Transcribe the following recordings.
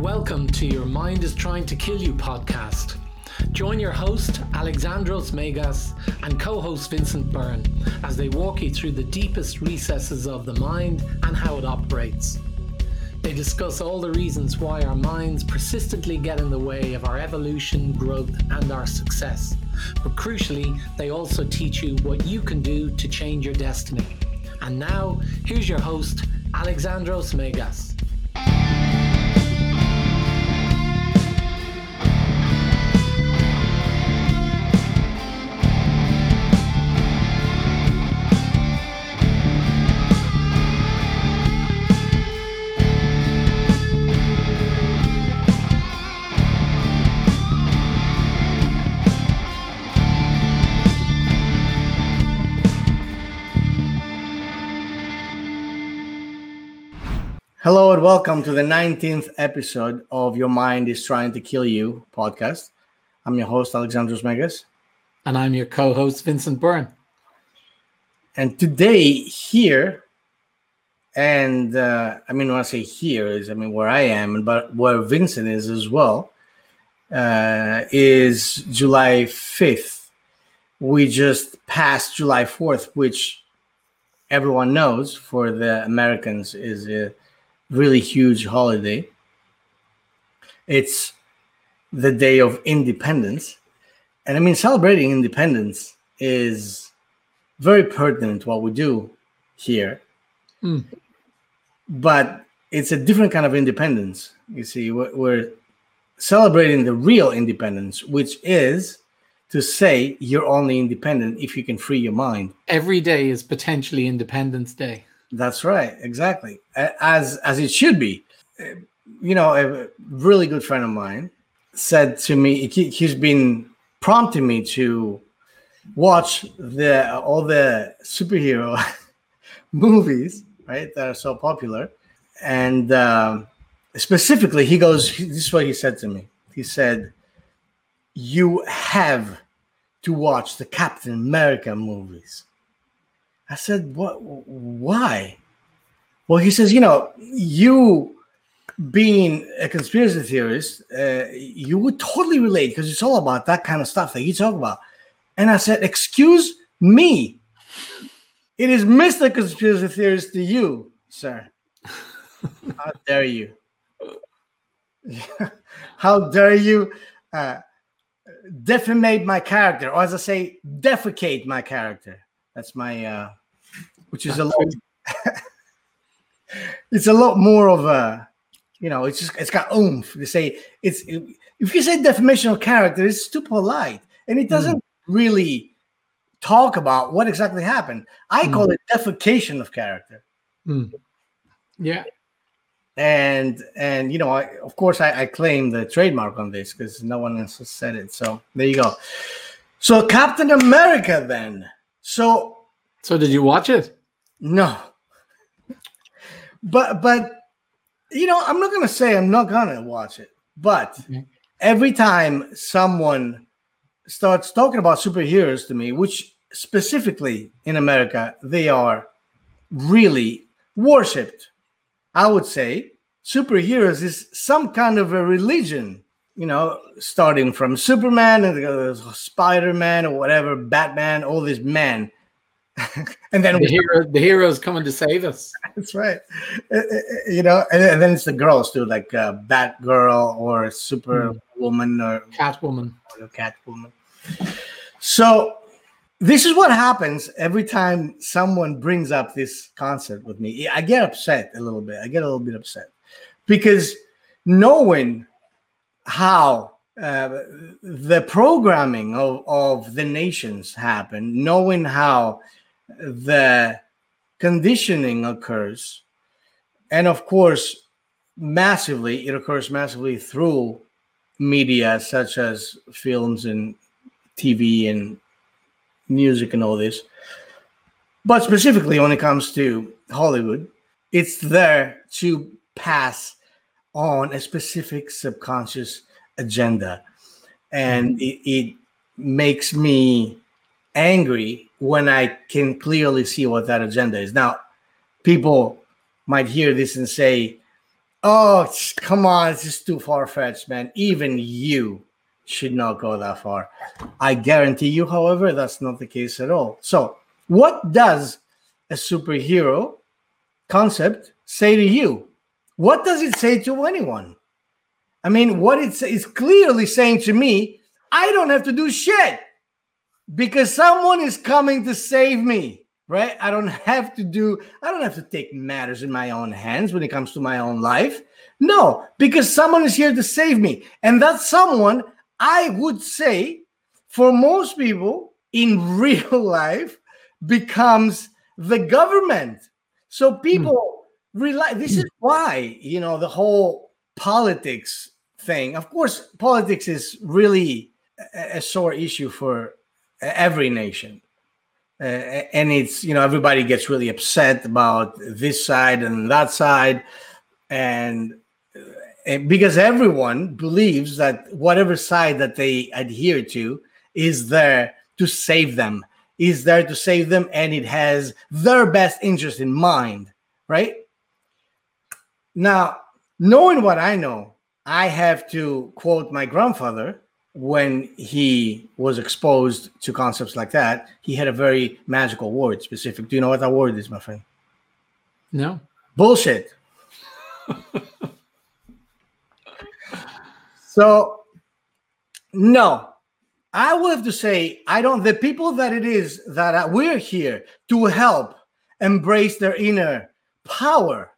Welcome to Your Mind is Trying to Kill You podcast. Join your host, Alexandros Megas, and co host Vincent Byrne as they walk you through the deepest recesses of the mind and how it operates. They discuss all the reasons why our minds persistently get in the way of our evolution, growth, and our success. But crucially, they also teach you what you can do to change your destiny. And now, here's your host, Alexandros Megas. Hello and welcome to the 19th episode of Your Mind is Trying to Kill You podcast. I'm your host, Alexandros Megas. And I'm your co host, Vincent Byrne. And today, here, and uh, I mean, when I say here, is I mean where I am, but where Vincent is as well, uh, is July 5th. We just passed July 4th, which everyone knows for the Americans is. Uh, really huge holiday. It's the day of independence. And I mean, celebrating independence is very pertinent to what we do here. Mm. But it's a different kind of independence. You see, we're, we're celebrating the real independence, which is to say you're only independent if you can free your mind. Every day is potentially Independence Day. That's right, exactly. As as it should be. You know, a really good friend of mine said to me, he, he's been prompting me to watch the all the superhero movies, right, that are so popular. And um, specifically, he goes, this is what he said to me. He said, You have to watch the Captain America movies. I said, "What? Why?" Well, he says, "You know, you being a conspiracy theorist, uh, you would totally relate because it's all about that kind of stuff that you talk about." And I said, "Excuse me, it is Mister Conspiracy Theorist to you, sir. How dare you? How dare you?" Uh, defamate my character, or as I say, defecate my character. That's my, uh, which is a lot. it's a lot more of a, you know, it's just it's got oomph. to say it's if you say defamation of character, it's too polite, and it doesn't mm. really talk about what exactly happened. I mm. call it defecation of character. Mm. Yeah. And and you know, I, of course, I, I claim the trademark on this because no one else has said it. So there you go. So Captain America, then. So, so did you watch it? No. But but you know, I'm not gonna say I'm not gonna watch it, but every time someone starts talking about superheroes to me, which specifically in America they are really worshipped, I would say superheroes is some kind of a religion you know, starting from Superman and Spider Man or whatever, Batman, all these men. and then the, hero, the heroes coming to save us. That's right. Uh, uh, you know, and, and, then it's the girls too, like uh, Batgirl or Superwoman mm. or Catwoman. Or Catwoman. So this is what happens every time someone brings up this concept with me. I get upset a little bit. I get a little bit upset because knowing how uh, the programming of, of the nations happen, knowing how the conditioning occurs, and of course, massively, it occurs massively through media such as films and TV and music and all this. But specifically, when it comes to Hollywood, it's there to pass on a specific subconscious agenda. And mm-hmm. it, it makes me angry when I can clearly see what that agenda is. Now, people might hear this and say, Oh, come on. It's just too far fetched, man. Even you should not go that far. I guarantee you, however, that's not the case at all. So, what does a superhero concept say to you? What does it say to anyone? I mean, what it's, it's clearly saying to me, I don't have to do shit because someone is coming to save me right? I don't have to do, I don't have to take matters in my own hands when it comes to my own life. No, because someone is here to save me. And that someone, I would say, for most people in real life, becomes the government. So hmm. people mm. this is why, you know, the whole politics thing, of course, politics is really a, a sore issue for every nation. Uh, and it's you know everybody gets really upset about this side and that side. And, and because everyone believes that whatever side that they adhere to is there to save them is there to save them and it has their best interest in mind right now knowing what i know i have to quote my grandfather when he was exposed to concepts like that, he had a very magical word specific. Do you know what that word is, my friend? No. Bullshit. so, no, I will have to say, I don't, the people that it is that we're here to help embrace their inner power,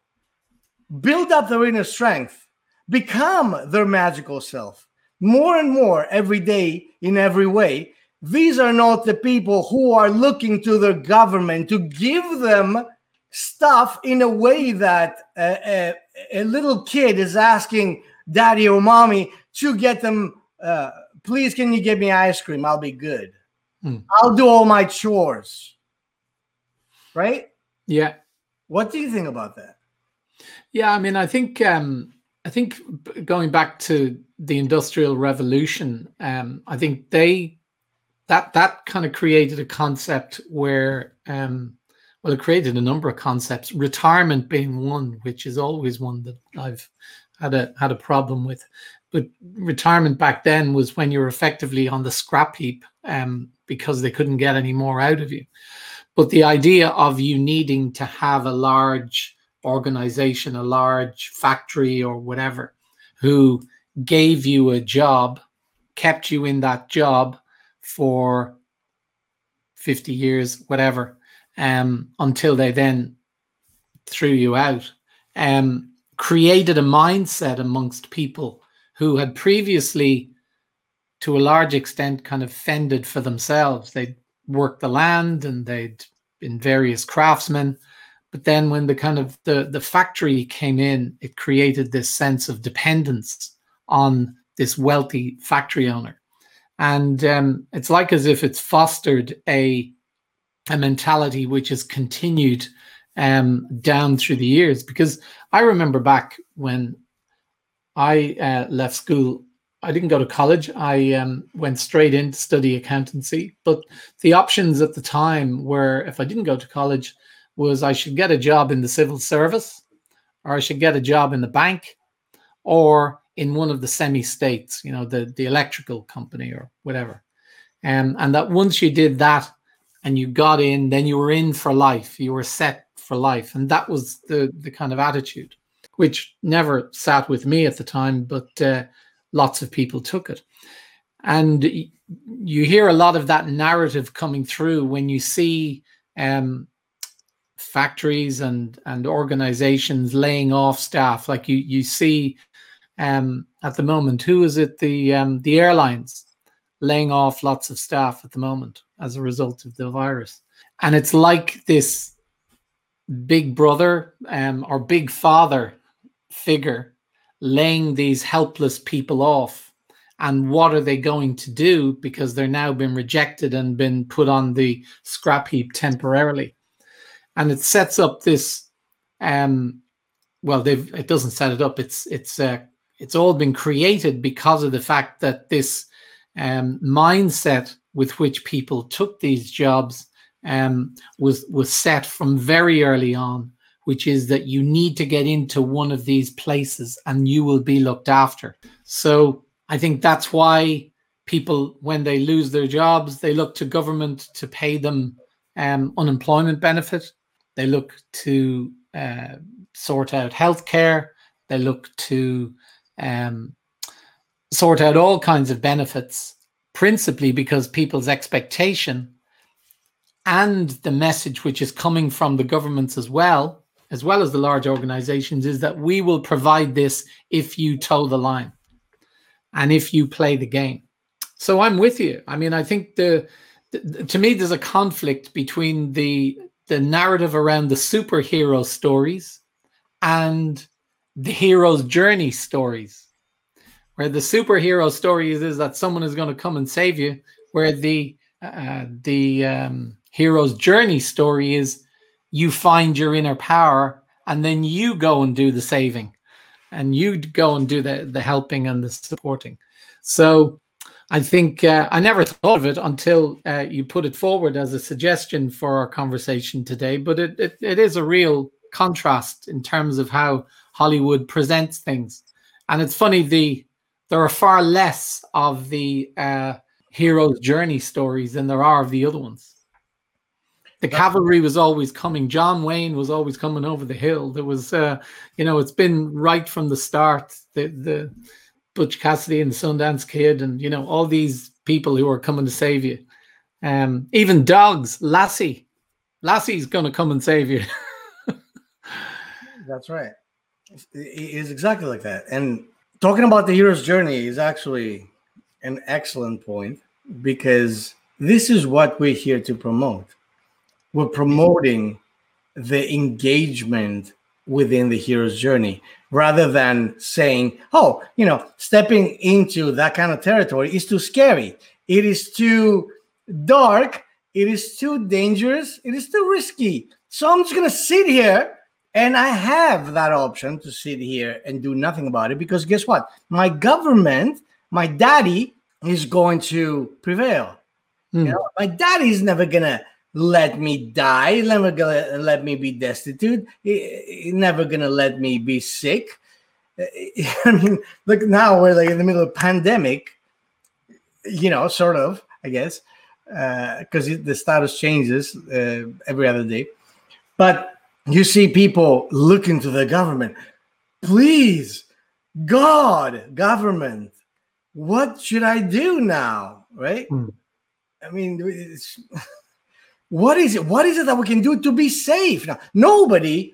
build up their inner strength, become their magical self more and more every day in every way. These are not the people who are looking to their government to give them stuff in a way that a, a, a little kid is asking daddy or mommy to get them, uh, please, can you give me ice cream? I'll be good. Hmm. I'll do all my chores. Right? Yeah. What do you think about that? Yeah, I mean, I think um, I think going back to the industrial revolution, um, I think they that that kind of created a concept where um, well, it created a number of concepts. Retirement being one, which is always one that I've had a had a problem with. But retirement back then was when you were effectively on the scrap heap um, because they couldn't get any more out of you. But the idea of you needing to have a large organization, a large factory or whatever, who gave you a job, kept you in that job for 50 years, whatever, um, until they then threw you out, um, created a mindset amongst people who had previously, to a large extent, kind of fended for themselves. They'd worked the land and they'd been various craftsmen but then when the kind of the the factory came in it created this sense of dependence on this wealthy factory owner. And um, it's like as if it's fostered a a mentality which has continued um, down through the years. Because i remember back when i uh, left school i didn't go to college. I um, went straight in to study accountancy. But the options at the time were if i didn't go to college was I should get a job in the civil service, or I should get a job in the bank, or in one of the semi-states, you know, the the electrical company or whatever. Um, and that once you did that and you got in, then you were in for life. You were set for life, and that was the the kind of attitude, which never sat with me at the time, but uh, lots of people took it. And you hear a lot of that narrative coming through when you see um, factories and and organizations laying off staff. Like you you see um, at the moment who is it the um, the airlines laying off lots of staff at the moment as a result of the virus? And it's like this big brother um, or big father figure laying these helpless people off. And what are they going to do? Because they're now been rejected and been put on the scrap heap temporarily and it sets up this um well they've it doesn't set it up it's it's uh, it's all been created because of the fact that this um, mindset with which people took these jobs um, was was set from very early on which is that you need to get into one of these places and you will be looked after. So I think that's why people, when they lose their jobs, they look to government to pay them um, unemployment benefit. They look to uh, sort out healthcare. They look to um, sort out all kinds of benefits, principally because people's expectation and the message which is coming from the governments as well as well as the large organizations, is that we will provide this if you toe the line and if you play the game. So I'm with you. I mean, I think the, the to me there's a conflict between the the narrative around the superhero stories and the hero's journey stories. Where the superhero stories is that someone is going to come and save you, where the uh, the um, hero's journey story is you find your inner power and then you go and do the saving and you go and do the, the helping and the supporting. So I think uh, I never thought of it until uh, you put it forward as a suggestion for our conversation today. But it, it, it is a real contrast in terms of how Hollywood presents things. And it's funny, the there are far less of the uh, hero's journey stories than there are of the other ones the cavalry was always coming. John Wayne was always coming over the hill. There was, uh, you know, it's been right from the start. The the Butch Cassidy and Sundance Kid, and you know, all these people who are coming to save you. Um, even dogs, Lassie, Lassie's going to come and save you. That's right. It is exactly like that. And talking about the hero's journey is actually an excellent point because this is what we're here to promote we're promoting the engagement within the hero's journey rather than saying, oh, you know, stepping into that kind of territory is too scary. It is too dark. It is too dangerous. It is too risky. So I'm just going to sit here and I have that option to sit here and do nothing about it because guess what? My government, my daddy is going to prevail. Mm. You know, my daddy is never going to let me die, never gonna let me be destitute, never gonna let me be sick. I mean, look now we're like in the middle of pandemic, you know, sort of, I guess, because uh, the status changes uh, every other day. But you see people looking to the government, please, God, government, what should I do now? Right? Mm. I mean, it's what is it? What is it that we can do to be safe? Now, nobody,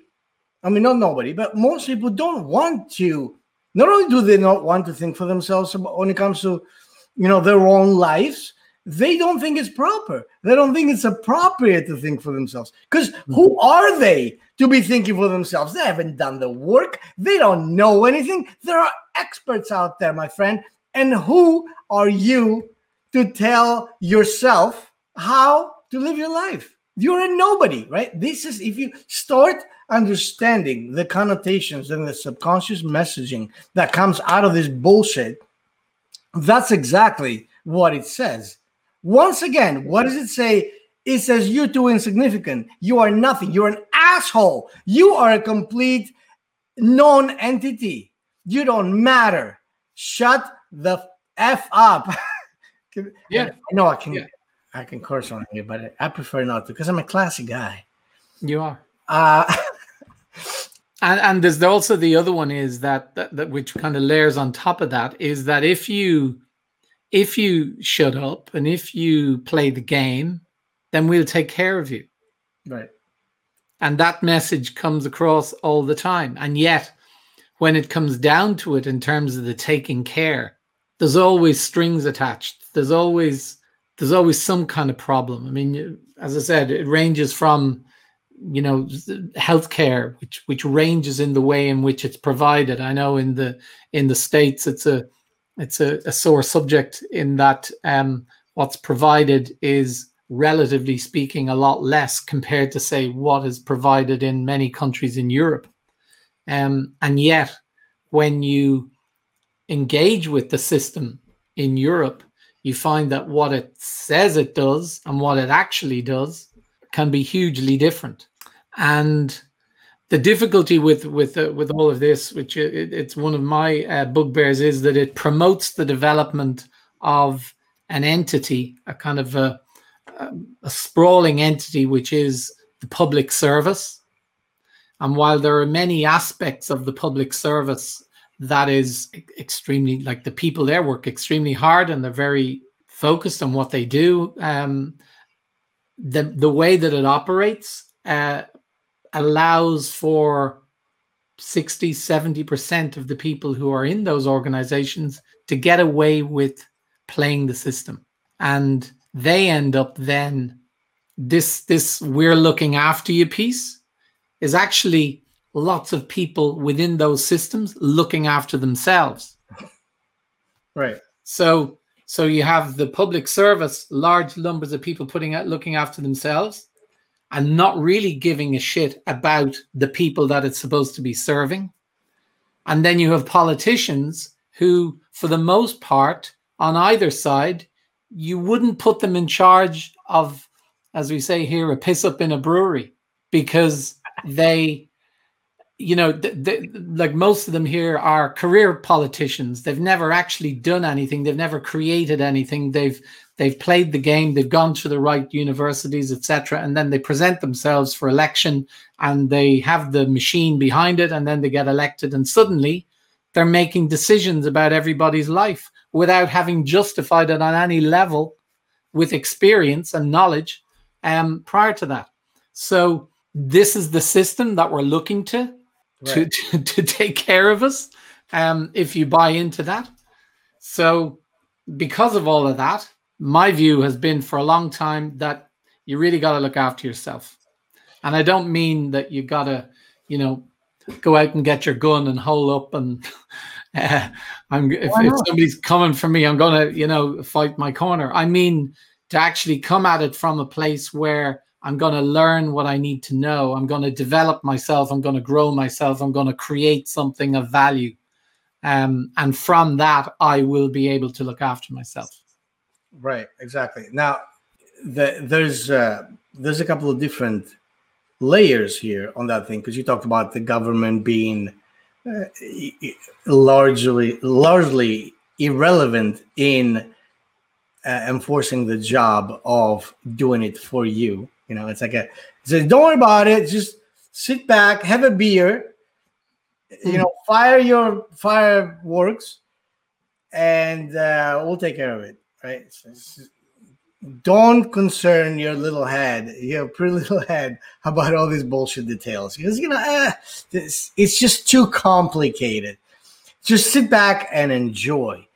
I mean, not nobody, but most people don't want to. Not only do they not want to think for themselves but when it comes to, you know, their own lives, they don't think it's proper. They don't think it's appropriate to think for themselves. Because who mm-hmm. are they to be thinking for themselves? They haven't done the work. They don't know anything. There are experts out there, my friend. And who are you to tell yourself how to live your life. You're a nobody, right? This is if you start understanding the connotations and the subconscious messaging that comes out of this bullshit, that's exactly what it says. Once again, what does it say? It says you're too insignificant. You are nothing. You're an asshole. You are a complete non entity. You don't matter. Shut the F up. yeah. I know I can yeah. I can curse on here, but I prefer not to because I'm a classy guy. You are. Uh, and and there's also the other one is that, that that which kind of layers on top of that is that if you if you shut up and if you play the game, then we'll take care of you. Right. And that message comes across all the time. And yet, when it comes down to it, in terms of the taking care, there's always strings attached. There's always there's always some kind of problem. I mean, as I said, it ranges from you know healthcare, which which ranges in the way in which it's provided. I know in the in the states, it's a it's a, a sore subject in that um, what's provided is relatively speaking a lot less compared to say what is provided in many countries in Europe. Um, and yet, when you engage with the system in Europe, you find that what it says it does and what it actually does can be hugely different. And the difficulty with with uh, with all of this, which it, it's one of my uh, bugbears, is that it promotes the development of an entity, a kind of a, a, a sprawling entity, which is the public service. And while there are many aspects of the public service that is extremely like the people there work extremely hard and they're very focused on what they do. Um, the the way that it operates uh, allows for 60 70% of the people who are in those organizations to get away with playing the system and they end up then this this we're looking after you piece is actually lots of people within those systems looking after themselves right so so you have the public service large numbers of people putting out looking after themselves and not really giving a shit about the people that it's supposed to be serving. And then you have politicians who, for the most part, on either side, you wouldn't put them in charge of, as we say here, a piss up in a brewery because they, you know, like most of them here are career politicians. They've never actually done anything. They've never created anything. They've they've played the game, they've gone to the right universities, etc., and then they present themselves for election and they have the machine behind it, and then they get elected, and suddenly they're making decisions about everybody's life without having justified it on any level with experience and knowledge um, prior to that. So this is the system that we're looking to right. to, to, to take care of us. Um, if you buy into that, so because of all of that, my view has been for a long time that you really got to look after yourself. And I don't mean that you got to, you know, go out and get your gun and hole up and uh, I'm if, if, somebody's coming for me, I'm gonna, you know, fight my corner. I mean to actually come at it from a place where I'm gonna learn what I need to know. I'm gonna develop myself. I'm gonna grow myself. I'm gonna create something of value. Um, and from that, I will be able to look after myself. Right, exactly. Now, the, there's uh, there's a couple of different layers here on that thing because you talked about the government being uh, largely largely irrelevant in uh, enforcing the job of doing it for you. You know, it's like a so don't worry about it. Just sit back, have a beer, mm. you know, fire your fireworks, and uh, we'll take care of it right? don't concern your little head, your pretty little head, about all these bullshit details because you know eh, this, it's just too complicated. Just sit back and enjoy.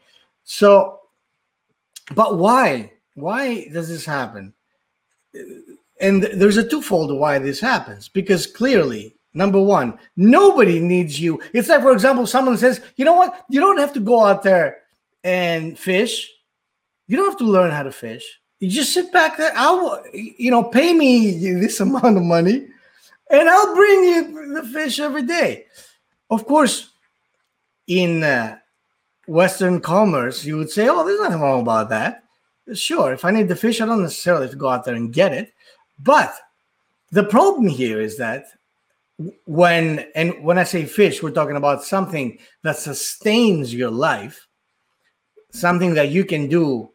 So, but why? Why does this happen? And there's a twofold why this happens because clearly Number one, nobody needs you. It's like, for example, someone says, you know what? You don't have to go out there and fish. You don't have to learn how to fish. You just sit back there. I'll, you know, pay me this amount of money, and I'll bring you the fish every day. Of course, in uh, Western commerce, you would say, "Oh, there's nothing wrong about that." Sure, if I need the fish, I don't necessarily have to go out there and get it. But the problem here is that when and when I say fish, we're talking about something that sustains your life, something that you can do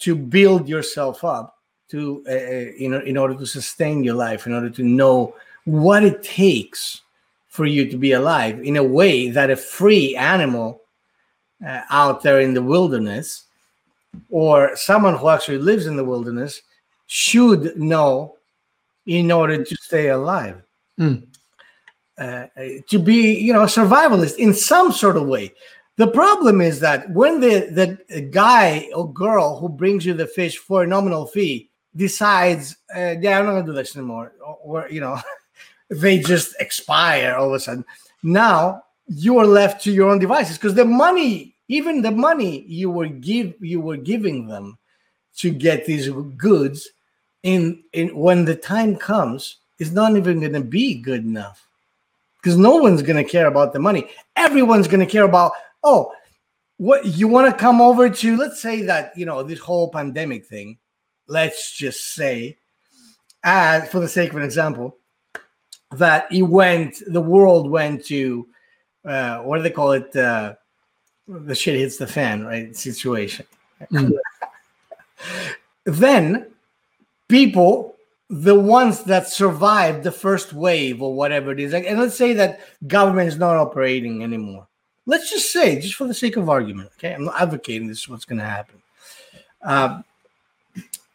to build yourself up to uh, in, in order to sustain your life in order to know what it takes for you to be alive in a way that a free animal uh, out there in the wilderness or someone who actually lives in the wilderness should know in order to stay alive mm. uh, to be you know a survivalist in some sort of way the problem is that when the, the guy or girl who brings you the fish for a nominal fee decides, uh, yeah, I'm not gonna do this anymore, or, or you know, they just expire all of a sudden. Now you are left to your own devices because the money, even the money you were give you were giving them to get these goods, in in when the time comes, is not even gonna be good enough because no one's going to care about the money. Everyone's going to care about oh, what you want to come over to? Let's say that you know this whole pandemic thing. Let's just say, as for the sake of an example, that he went, the world went to, uh, what do they call it? Uh, the shit hits the fan, right? Situation. Mm. Then people, the ones that survived the first wave or whatever it is, like, and let's say that government is not operating anymore. Let's just say, just for the sake of argument, okay, I'm not advocating this is what's going to happen. Uh,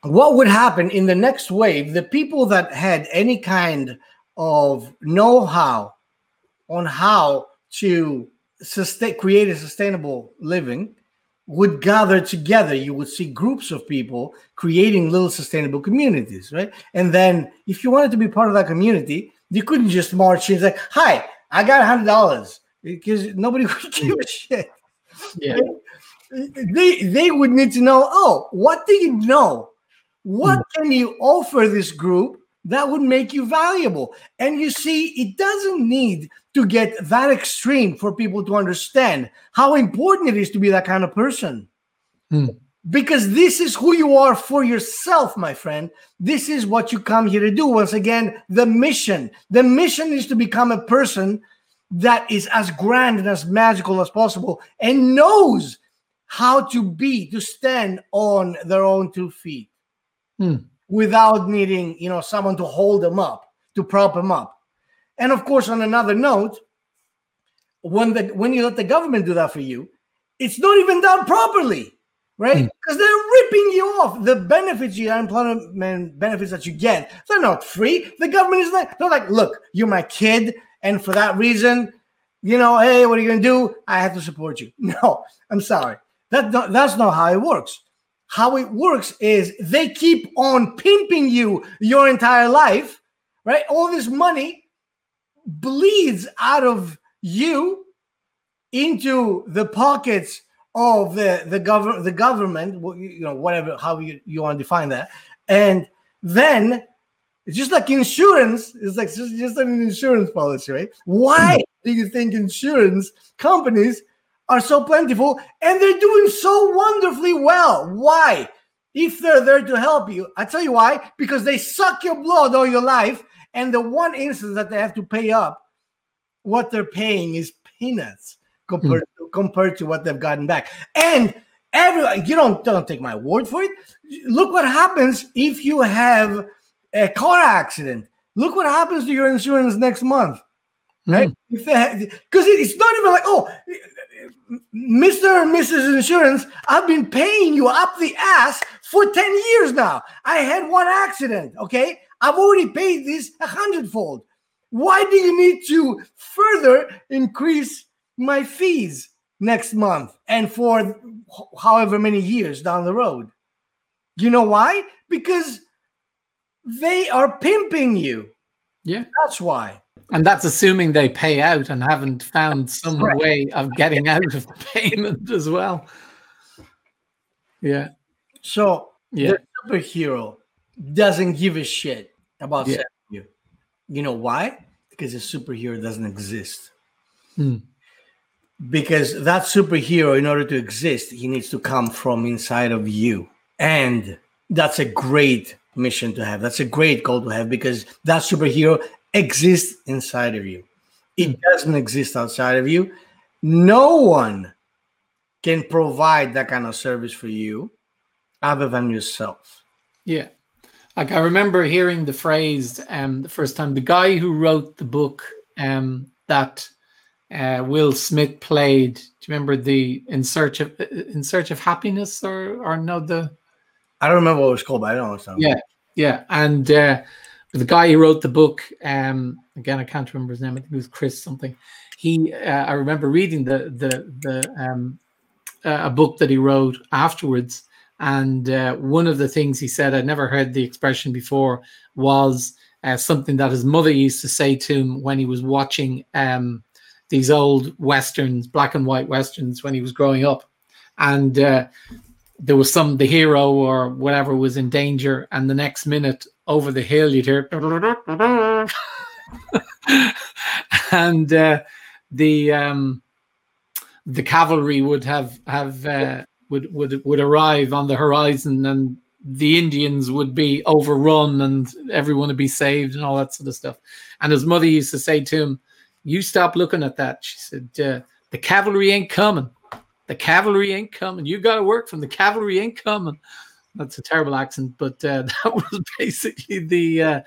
what would happen in the next wave? The people that had any kind of know-how on how to sustain, create a sustainable living would gather together. You would see groups of people creating little sustainable communities, right? And then, if you wanted to be part of that community, you couldn't just march in like, "Hi, I got a hundred dollars," because nobody would give a shit. Yeah. They they would need to know. Oh, what do you know? What hmm. can you offer this group that would make you valuable? And you see, it doesn't need to get that extreme for people to understand how important it is to be that kind of person. Hmm. Because this is who you are for yourself, my friend. This is what you come here to do. Once again, the mission. The mission is to become a person that is as grand and as magical as possible and knows how to be, to stand on their own two feet hmm. Without needing, you know, someone to hold them up, to prop them up. And of course, on another note, when the when you let the government do that for you, it's not even done properly, right? Because mm. they're ripping you off. The benefits you unemployment benefits that you get, they're not free. The government is like, they're like, look, you're my kid, and for that reason, you know, hey, what are you gonna do? I have to support you. No, I'm sorry. That that's not how it works. How it works is they keep on pimping you your entire life, right? All this money bleeds out of you into the pockets of the the government the government you know whatever how you, you want to define that and then it's just like insurance it's like just, just an insurance policy right why hmm. do you think insurance companies are so plentiful and they're doing so wonderfully well why if they're there to help you i tell you why because they suck your blood all your life and the one instance that they have to pay up, what they're paying is peanuts compared mm. to, compared to what they've gotten back. And everyone, you don't don't take my word for it. Look what happens if you have a car accident. Look what happens to your insurance next month, right? Because mm. it's not even like oh. Mr. and Mrs. Insurance, I've been paying you up the ass for 10 years now. I had one accident, okay? I've already paid this a hundredfold. Why do you need to further increase my fees next month and for however many years down the road? You know why? Because they are pimping you. Yeah. That's why. And that's assuming they pay out and haven't found some right. way of getting out of the payment as well. Yeah. So yeah. the superhero doesn't give a shit about yeah. you. You know why? Because a superhero doesn't exist. Hmm. Because that superhero, in order to exist, he needs to come from inside of you. And that's a great mission to have. That's a great goal to have because that superhero exists inside of you. It hmm. doesn't exist outside of you. No one can provide that kind of service for you other than yourself. Yeah. Like I remember hearing the phrase um, the first time. The guy who wrote the book um, that uh, Will Smith played. Do you remember the In Search of In Search of Happiness or or no the? I don't remember what it was called, but I don't know. Yeah, yeah, and uh, the guy who wrote the book. Um, again, I can't remember his name. I think it was Chris something. He, uh, I remember reading the the the um, uh, a book that he wrote afterwards and uh, one of the things he said, I'd never heard the expression before, was uh, something that his mother used to say to him when he was watching um, these old westerns, black and white westerns, when he was growing up. And uh, there was some, the hero or whatever was in danger, and the next minute over the hill, you'd hear, and uh, the um, the cavalry would have have uh, would would would arrive on the horizon and the Indians would be overrun and everyone would be saved and all that sort of stuff. And his mother used to say to him, "You stop looking at that." She said, uh, "The cavalry ain't coming. The cavalry ain't coming. You got to work from the cavalry ain't coming." That's a terrible accent, but uh, that was basically the uh,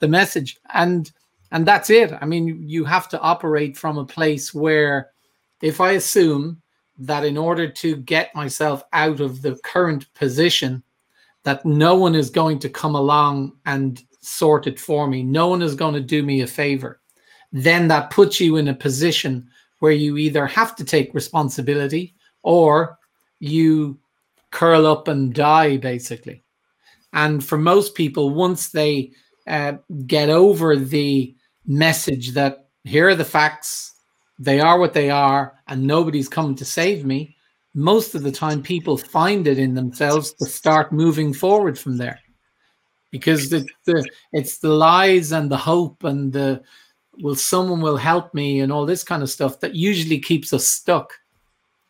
the message. And and that's it. I mean, you have to operate from a place where, if I assume that in order to get myself out of the current position, that no one is going to come along and sort it for me, no one is going to do me a favor, then that puts you in a position where you either have to take responsibility or you curl up and die, basically. And for most people, once they uh, get over the message that here are the facts, they are what they are, and nobody's coming to save me, most of the time people find it in themselves to start moving forward from there. Because the, the it's the lies and the hope and the will someone will help me and all this kind of stuff that usually keeps us stuck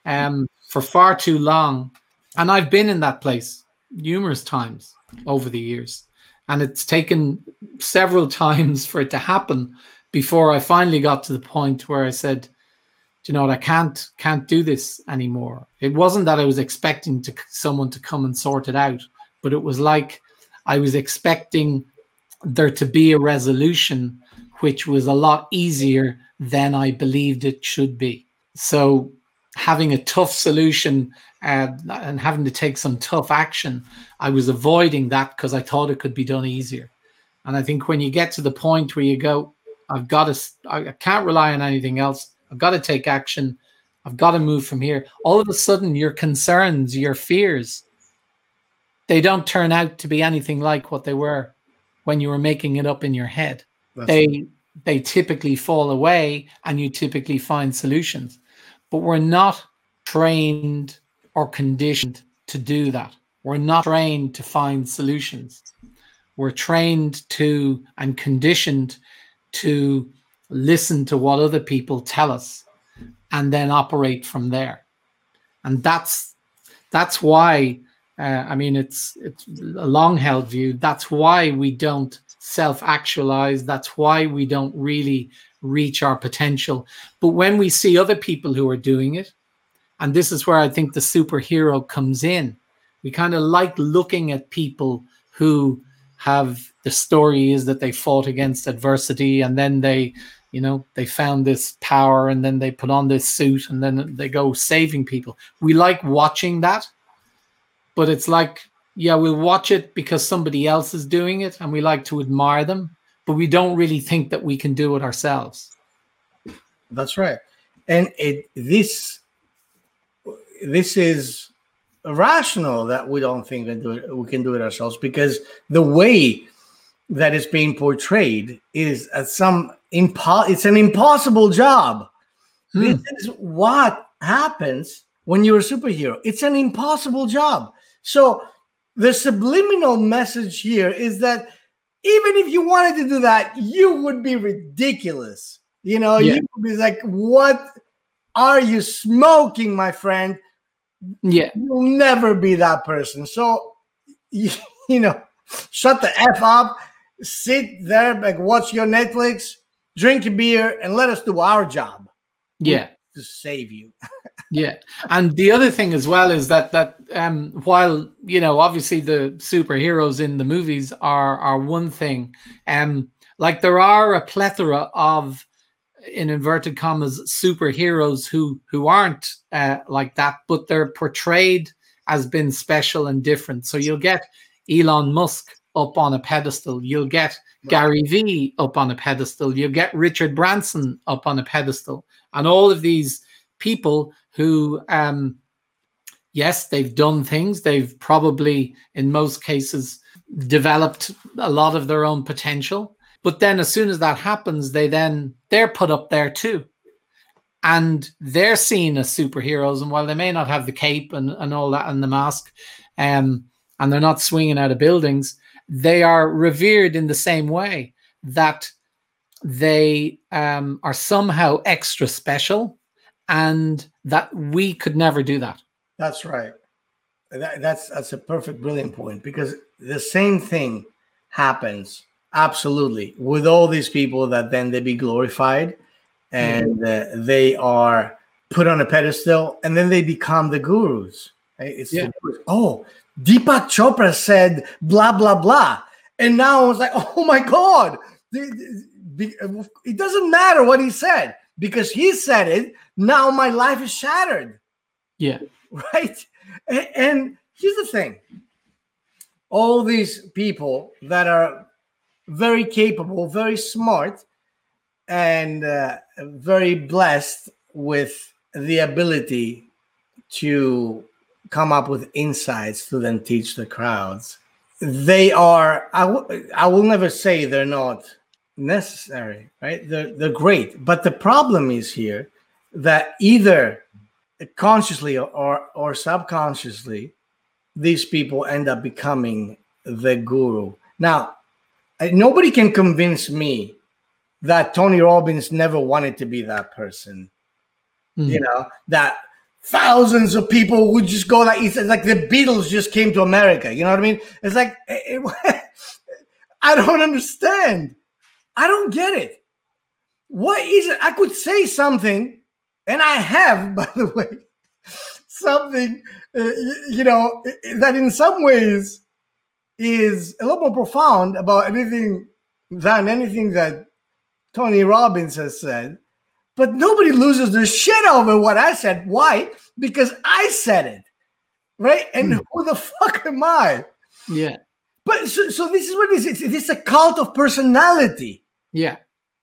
um, for far too long. And I've been in that place numerous times over the years. And it's taken several times for it to happen before I finally got to the point where I said, you know what, I can't can't do this anymore. It wasn't that I was expecting to someone to come and sort it out, but it was like I was expecting there to be a resolution which was a lot easier than I believed it should be. So having a tough solution uh, and having to take some tough action, I was avoiding that because I thought it could be done easier. And I think when you get to the point where you go, I've got to, I can't rely on anything else. I've got to take action. I've got to move from here. All of a sudden, your concerns, your fears, they don't turn out to be anything like what they were when you were making it up in your head. That's they right. they typically fall away, and you typically find solutions. But we're not trained or conditioned to do that. We're not trained to find solutions. We're trained to and conditioned to listen to what other people tell us and then operate from there and that's that's why uh, i mean it's it's a long held view that's why we don't self actualize that's why we don't really reach our potential. But when we see other people who are doing it and this is where i think the superhero comes in we kind of like looking at people who have the story is that they fought against adversity and then they you know they found this power and then they put on this suit and then they go saving people. We like watching that but it's like yeah we'll watch it because somebody else is doing it and we like to admire them but we don't really think that we can do it ourselves that's right and it this this is rational that we don't think that do we can do it ourselves because the way that is being portrayed is at some impo- it's an impossible job. Hmm. This is what happens when you're a superhero. It's an impossible job. So the subliminal message here is that even if you wanted to do that, you would be ridiculous. You know, yeah. you would be like, what are you smoking, my friend? Yeah. You'll never be that person. So, you, you know, shut the F up, sit there, like watch your Netflix, drink a beer, and let us do our job. Yeah. To save you. yeah. And the other thing as well is that that um while you know obviously the superheroes in the movies are are one thing, um like there are a plethora of in inverted commas superheroes who who aren't uh, like that but they're portrayed as being special and different. So you'll get elon musk up on a pedestal. You'll get gary vee up on a pedestal. You'll get richard branson up on a pedestal and all of these people who um yes they've done things they've probably in most cases developed a lot of their own potential but then as soon as that happens, they then they're put up there too. And they're seen as superheroes. And while they may not have the cape and, and all that and the mask, um, and they're not swinging out of buildings, they are revered in the same way that they um, are somehow extra special and that we could never do that. That's right. that, that's that's a perfect, brilliant point because the same thing happens absolutely with all these people that then they be glorified and uh, they are put on a pedestal and then they become the gurus. Right? It's Yeah. the oh, Deepak Chopra said blah blah blah, and now I was like, oh my god, it doesn't matter what he said because he said it. Now my life is shattered Yeah. right? And here's the thing all these people that are very capable, very smart, and uh, very blessed with the ability to come up with insights to then teach the crowds. They are, I w- I will never say they're not necessary, right? They're, they're great. But the problem is here that either consciously or or subconsciously these people end up becoming the guru now nobody can convince me that tony robbins never wanted to be that person Mm. you know that thousands of people would just go like it's like the beatles just came to america you know what i mean it's like it- it- i don't understand i don't get it what is it i could say something and I have, by the way, something uh, you know that in some ways is a lot more profound about anything than anything that Tony Robbins has said. But nobody loses their shit over what I said. Why? Because I said it, right? And Hmm. who the fuck am I? Yeah. But so, so this is what it is. It's, it's a cult of personality Yeah.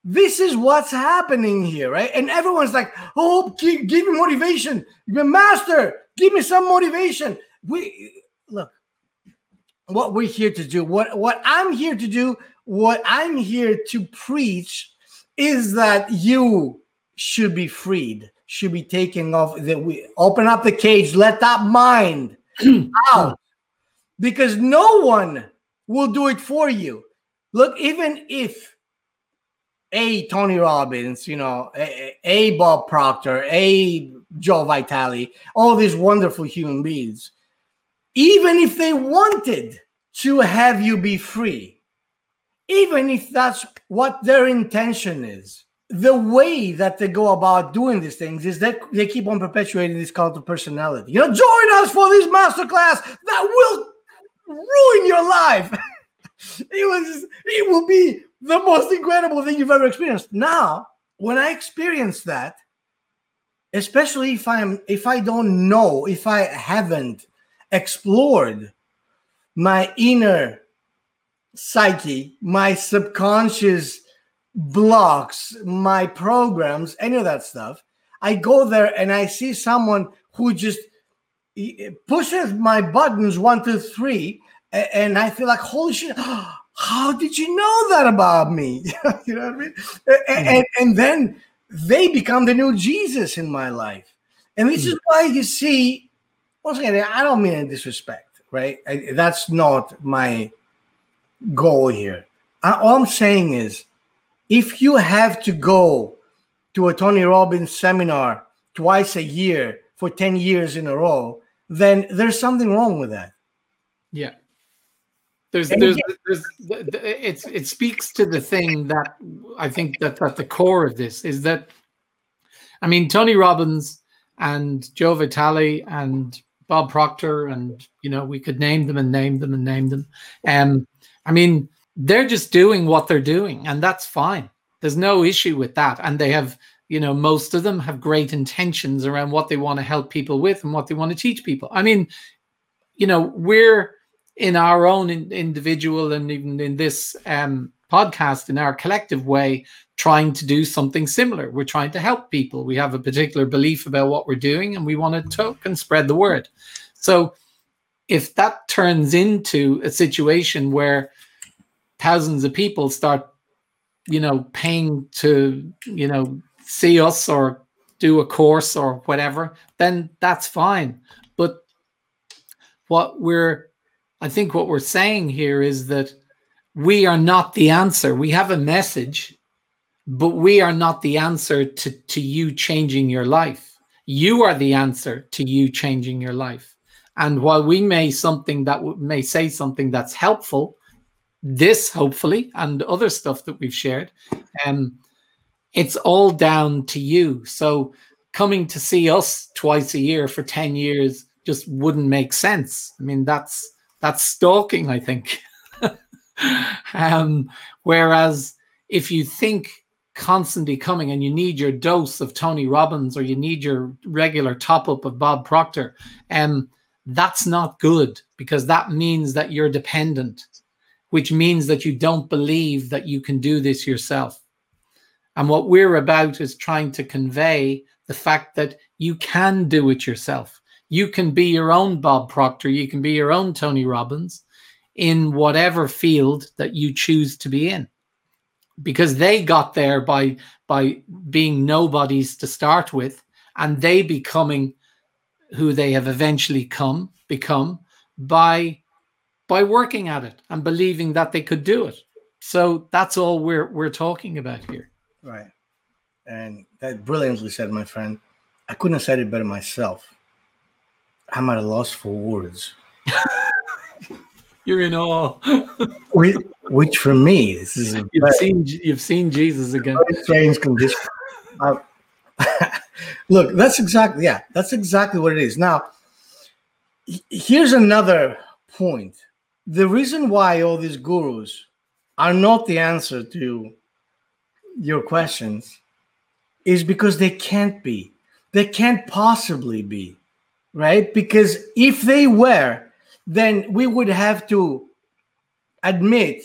this is what's happening here, right? And everyone's like, "Oh, give, give me motivation, master, give me some motivation." We look, what we're here to do, what what I'm here to do, what I'm here to preach, is that you should be freed, should be taken off. That we open up the cage, let that mind out, because no one will do it for you. Look, even if a Tony Robbins, you know, a, a Bob Proctor, a Joe Vitale, all these wonderful human beings, even if they wanted to have you be free, even if that's what their intention is, the way that they go about doing these things is that they keep on perpetuating this cult of personality. You know, join us for this masterclass that will ruin your life. it was it will be the most incredible thing you've ever experienced. Now, when I experience that, especially if I'm if I don't know, if I haven't explored my inner psyche, my subconscious blocks, my programs, any of that stuff, I go there and I see someone who just eh, pushes my buttons one, two, three, and I feel like, holy shit, how did you know that about me? you know what I mean? A- a- hmm. And, and then they become the new Jesus in my life. And this hmm. is why you see, once again, I don't mean in disrespect, right? I, that's not my goal here. I, all I'm saying is, if you have to go to a Tony Robbins seminar twice a year for 10 years in a row, then there's something wrong with that. Yeah. There's, there's, there's, it's, it speaks to the thing that I think that at the core of this is that, I mean, Tony Robbins and Joe Vitale and Bob Proctor, and you know, we could name them and name them and name them. Um, I mean, they're just doing what they're doing, and that's fine. There's no issue with that, and they have, you know, most of them have great intentions around what they want to help people with and what they want to teach people. I mean, you know, we're in our own in, individual and even in this um, podcast, in our collective way, trying to do something similar. We're trying to help people. We have a particular belief about what we're doing, and we want to talk and spread the word. So, if that turns into a situation where thousands of people start, you know, paying to, you know, see us or do a course or whatever, then that's fine. But what we're, I think what we're saying here is that we are not the answer. We have a message, but we are not the answer to, to you changing your life. You are the answer to you changing your life. And while we may something that w- may say something that's helpful, this hopefully and other stuff that we've shared, um, it's all down to you. So coming to see us twice a year for 10 years just wouldn't make sense. I mean, that's that's stalking, I think. um, whereas if you think constantly coming and you need your dose of Tony Robbins or you need your regular top up of Bob Proctor, um, that's not good because that means that you're dependent, which means that you don't believe that you can do this yourself. And what we're about is trying to convey the fact that you can do it yourself. You can be your own Bob Proctor, you can be your own Tony Robbins in whatever field that you choose to be in. Because they got there by by being nobodies to start with, and they becoming who they have eventually come become by by working at it and believing that they could do it. So that's all we're we're talking about here. Right. And that brilliantly said, my friend. I couldn't have said it better myself. I'm at a loss for words. You're in awe. which, which for me, this is you've seen you've seen Jesus again. strange condition. Uh, look, that's exactly yeah, that's exactly what it is. Now, here's another point. The reason why all these gurus are not the answer to your questions is because they can't be. They can't possibly be, right? Because if they were, then we would have to admit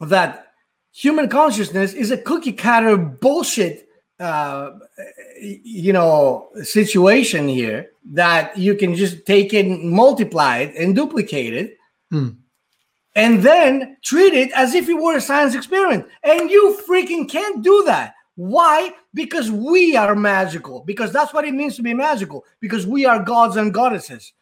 that human consciousness is a cookie cutter bullshit uh, you know situation here that you can just take it multiply it and duplicate it Hmm. and then treat it as if it were a science experiment and you freaking can't do that why because we are magical because that's what it means to be magical because we are gods and goddesses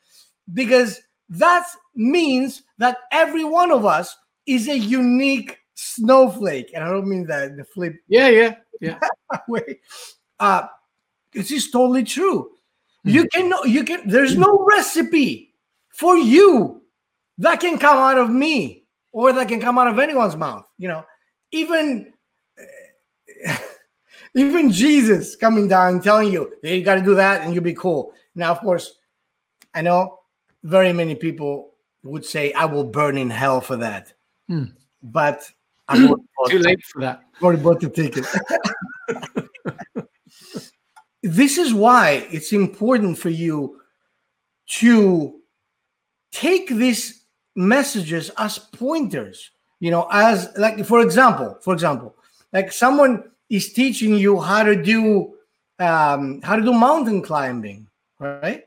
because that means that every one of us is a unique snowflake and i don't mean that the flip Yeah, yeah, yeah. way. Uh, this is totally true. You can you can. There's no recipe for you that can come out of me or that can come out of anyone's mouth. You know, even even Jesus coming down and telling you, hey, you got to do that and you'll be cool. Now, of course, I know very many people would say, I will burn in hell for that. Hmm. But I'm Too late for that. already bought the ticket. this is why it's important for you to take these messages as pointers you know as like for example for example like someone is teaching you how to do um how to do mountain climbing right?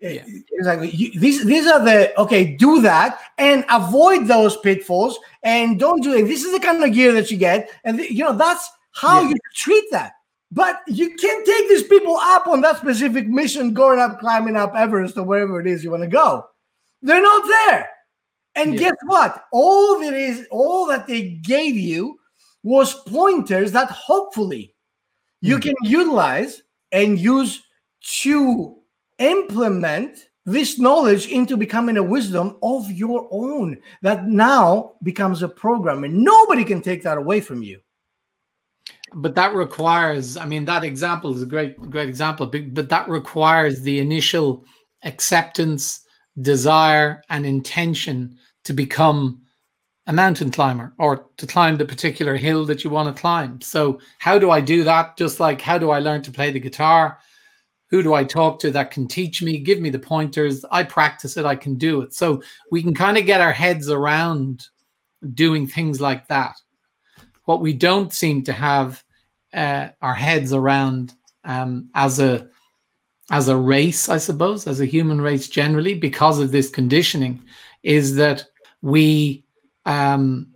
Yeah. it's like you, these these are the okay do that and avoid those pitfalls and don't do it. This is the kind of gear that you get and th- you know that's how Yeah. you treat that. But you can't take these people up on that specific mission going up climbing up everest or wherever it is you want to go. They're not there. And Yeah. guess what? All that is all that they gave you was pointers that hopefully you Mhm. can utilize and use to implement this knowledge into becoming a wisdom of your own that now becomes a program and nobody can take that away from you But that requires, I mean, that example is a great, great example, but but that requires the initial acceptance, desire, and intention to become a mountain climber or to climb the particular hill that you want to climb. So, how do I do that? Just like how do I learn to play the guitar? Who do I talk to that can teach me, give me the pointers? I practice it, I can do it. So, we can kind of get our heads around doing things like that. What we don't seem to have uh, our heads around um, as a as a race, I suppose, as a human race generally, because of this conditioning, is that we um,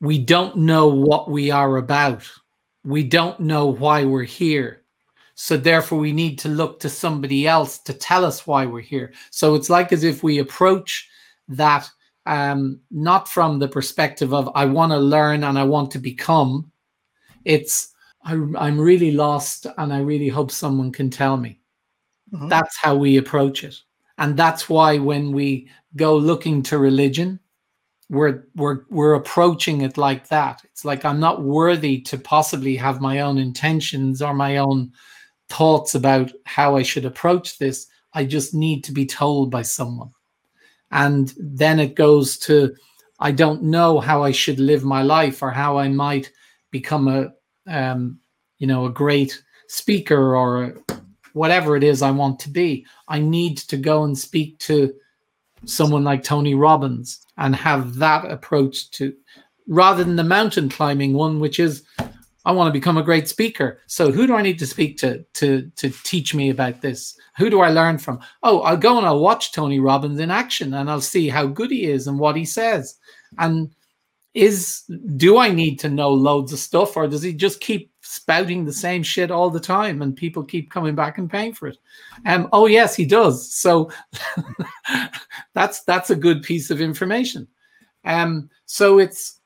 we don't know what we are about. We don't know why we're here. So therefore, we need to look to somebody else to tell us why we're here. So it's like as if we approach that um, not from the perspective of I want to learn and I want to become. It's I, I'm really lost and I really hope someone can tell me. Mhm. That's how we approach it. And that's why when we go looking to religion, we're we're we're approaching it like that. It's like I'm not worthy to possibly have my own intentions or my own thoughts about how I should approach this. I just need to be told by someone. And then it goes to I don't know how I should live my life or how I might become a um, you know a great speaker or whatever it is I want to be. I need to go and speak to someone like Tony Robbins and have that approach to rather than the mountain climbing one, which is I want to become a great speaker. So who do I need to speak to to to teach me about this? Who do I learn from? Oh, I'll go and I'll watch Tony Robbins in action and I'll see how good he is and what he says. And is do I need to know loads of stuff or does he just keep spouting the same shit all the time and people keep coming back and paying for it? Um oh yes, he does. So that's that's a good piece of information. Um so it's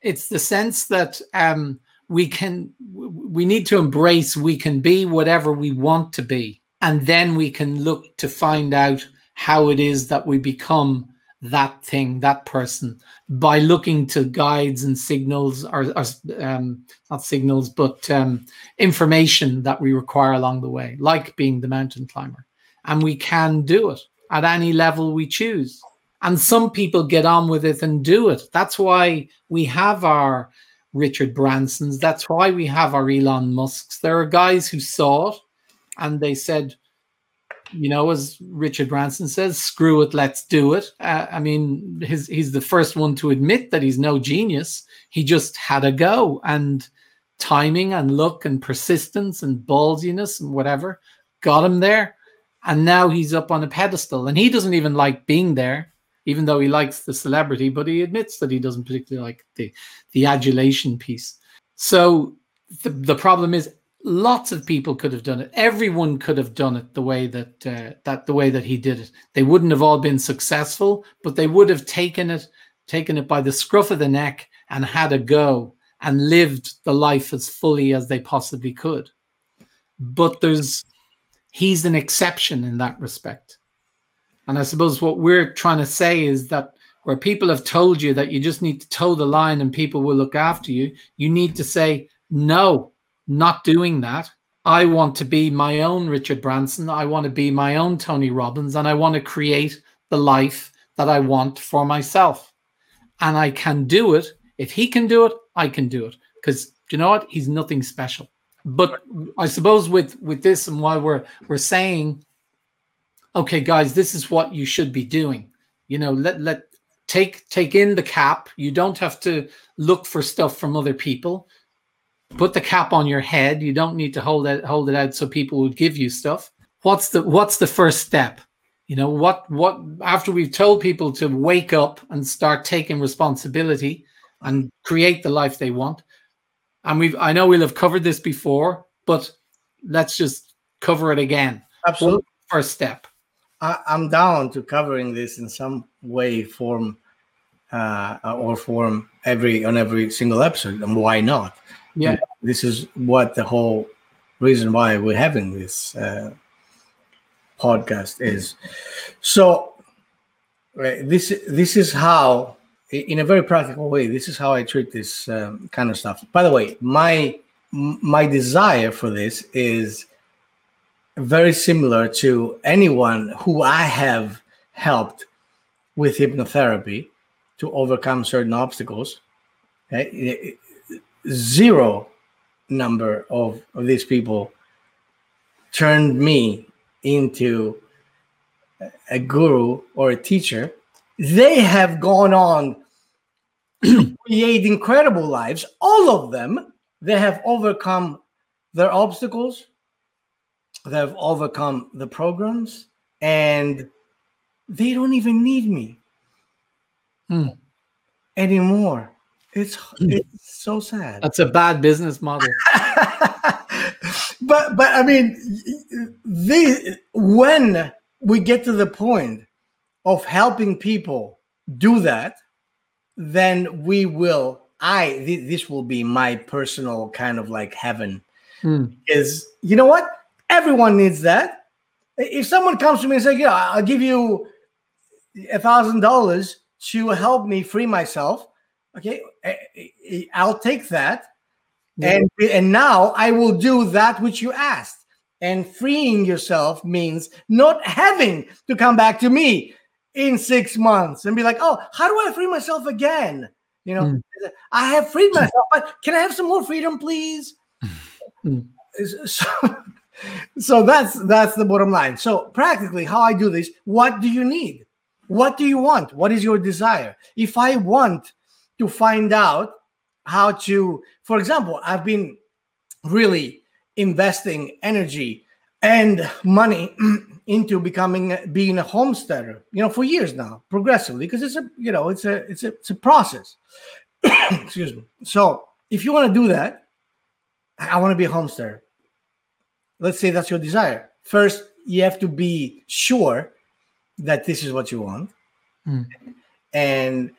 it's the sense that um we can we need to embrace we can be whatever we want to be and then we can look to find out how it is that we become that thing, that person, by looking to guides and signals, or, or um, not signals, but um, information that we require along the way, like being the mountain climber. And we can do it at any level we choose. And some people get on with it and do it. That's why we have our Richard Bransons. That's why we have our Elon Musks. There are guys who saw it and they said, you know, as Richard Branson says, screw it, let's do it. Uh, I mean, his, he's the first one to admit that he's no genius. He just had a go, and timing and luck and persistence and ballsiness and whatever got him there. And now he's up on a pedestal, and he doesn't even like being there, even though he likes the celebrity. But he admits that he doesn't particularly like the the adulation piece. So the, the problem is lots of people could have done it. Everyone could have done it the way that uh, that the way that he did it. They wouldn't have all been successful but they would have taken it taken it by the scruff of the neck and had a go and lived the life as fully as they possibly could. But there's he's an exception in that respect. And i suppose what we're trying to say is that where people have told you that you just need to toe the line and people will look after you you need to say no not doing that. I want to be my own Richard Branson. I want to be my own Tony Robbins, and I want to create the life that I want for myself. And I can do it. If he can do it, I can do it. Because you know what? He's nothing special. But I suppose with with this and why we're we're saying, okay, guys, this is what you should be doing. You know, let let take take in the cap. You don't have to look for stuff from other people put the cap on your head. You don't need to hold it hold it out so people would give you stuff. What's the what's the first step? You know what what after we've told people to wake up and start taking responsibility and create the life they want. And we've I know we'll have covered this before, but let's just cover it again. Absolutely. First step. I, am down to covering this in some way, form, uh, or form every on every single episode, and why not? Yeah, this is what the whole reason why we're having this uh, podcast is. So this this is how, in a very practical way, this is how I treat this um, kind of stuff. By the way, my my desire for this is very similar to anyone who I have helped with hypnotherapy to overcome certain obstacles. Okay? Zero number of, of these people turned me into a guru or a teacher. They have gone on create incredible lives. All of them they have overcome their obstacles. They have overcome the programs and they don't even need me hmm. anymore it's it's so sad. That's a bad business model. but but I mean, the when we get to the point of helping people do that, then we will. I th- this will be my personal kind of like heaven. Hmm. Is you know what? Everyone needs that. If someone comes to me and says, "Yeah, I'll give you a thousand dollars to help me free myself," okay, I'll take that, yeah. and and now I will do that which you asked. And freeing yourself means not having to come back to me in six months and be like, "Oh, how do I free myself again?" You know, mm. I have freed myself, but can I have some more freedom, please? Mm. So, so that's that's the bottom line. So practically, how I do this: what do you need? What do you want? What is your desire? If I want to find out how to, for example, I've been really investing energy and money into becoming being a homesteader you know for years now progressively because it's a you know it's a it's a it's a process. Excuse me. So if you want to do that i want to be a homesteader. Let's say that's your desire. First you have to be sure that this is what you want. Mm. and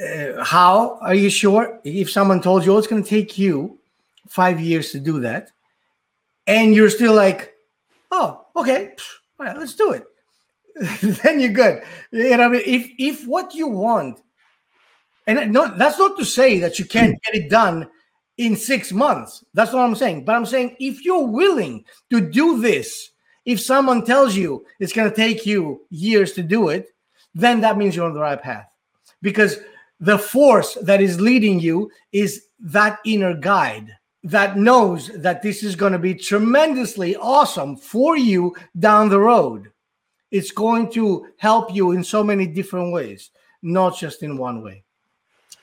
uh, how are you sure if someone told you oh, it's going to take you five years to do that and you're still like, oh, okay, all right, let's do it. then you're good. You know, if if what you want, and no, that's not to say that you can't get it done in six months. That's what I'm saying. But I'm saying if you're willing to do this, if someone tells you it's going to take you years to do it, then that means you're on the right path. Because the force that is leading you is that inner guide that knows that this is going to be tremendously awesome for you down the road. It's going to help you in so many different ways, not just in one way.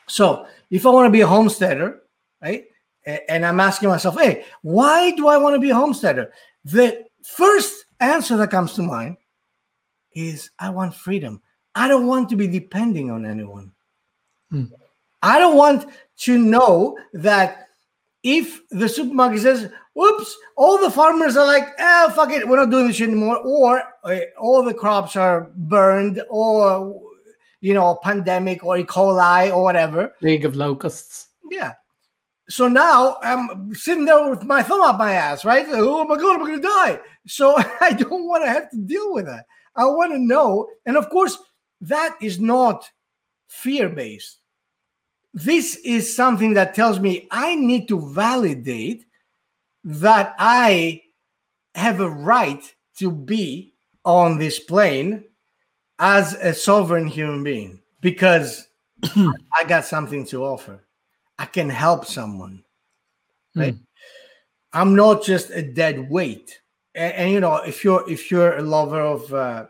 So, if I want to be a homesteader, right, and I'm asking myself, hey, why do I want to be a homesteader? The first answer that comes to mind is I want freedom. I don't want to be depending on anyone. Hmm. I don't want to know that if the supermarket says, "Whoops," all the farmers are like, "Oh, fuck it, we're not doing this anymore," or uh, all the crops are burned, or you know, pandemic or E. coli or whatever. League of locusts. Yeah. So now I'm sitting there with my thumb up my ass, right? Oh my god, I'm gonna die. So I don't want to have to deal with that. I want to know, and of course, that is not fear based this is something that tells me I need to validate that I have a right to be on this plane as a sovereign human being because I got something to offer. I can help someone. Right? Mm. I'm not just a dead weight. And, and, you know, if you're if you're a lover of uh,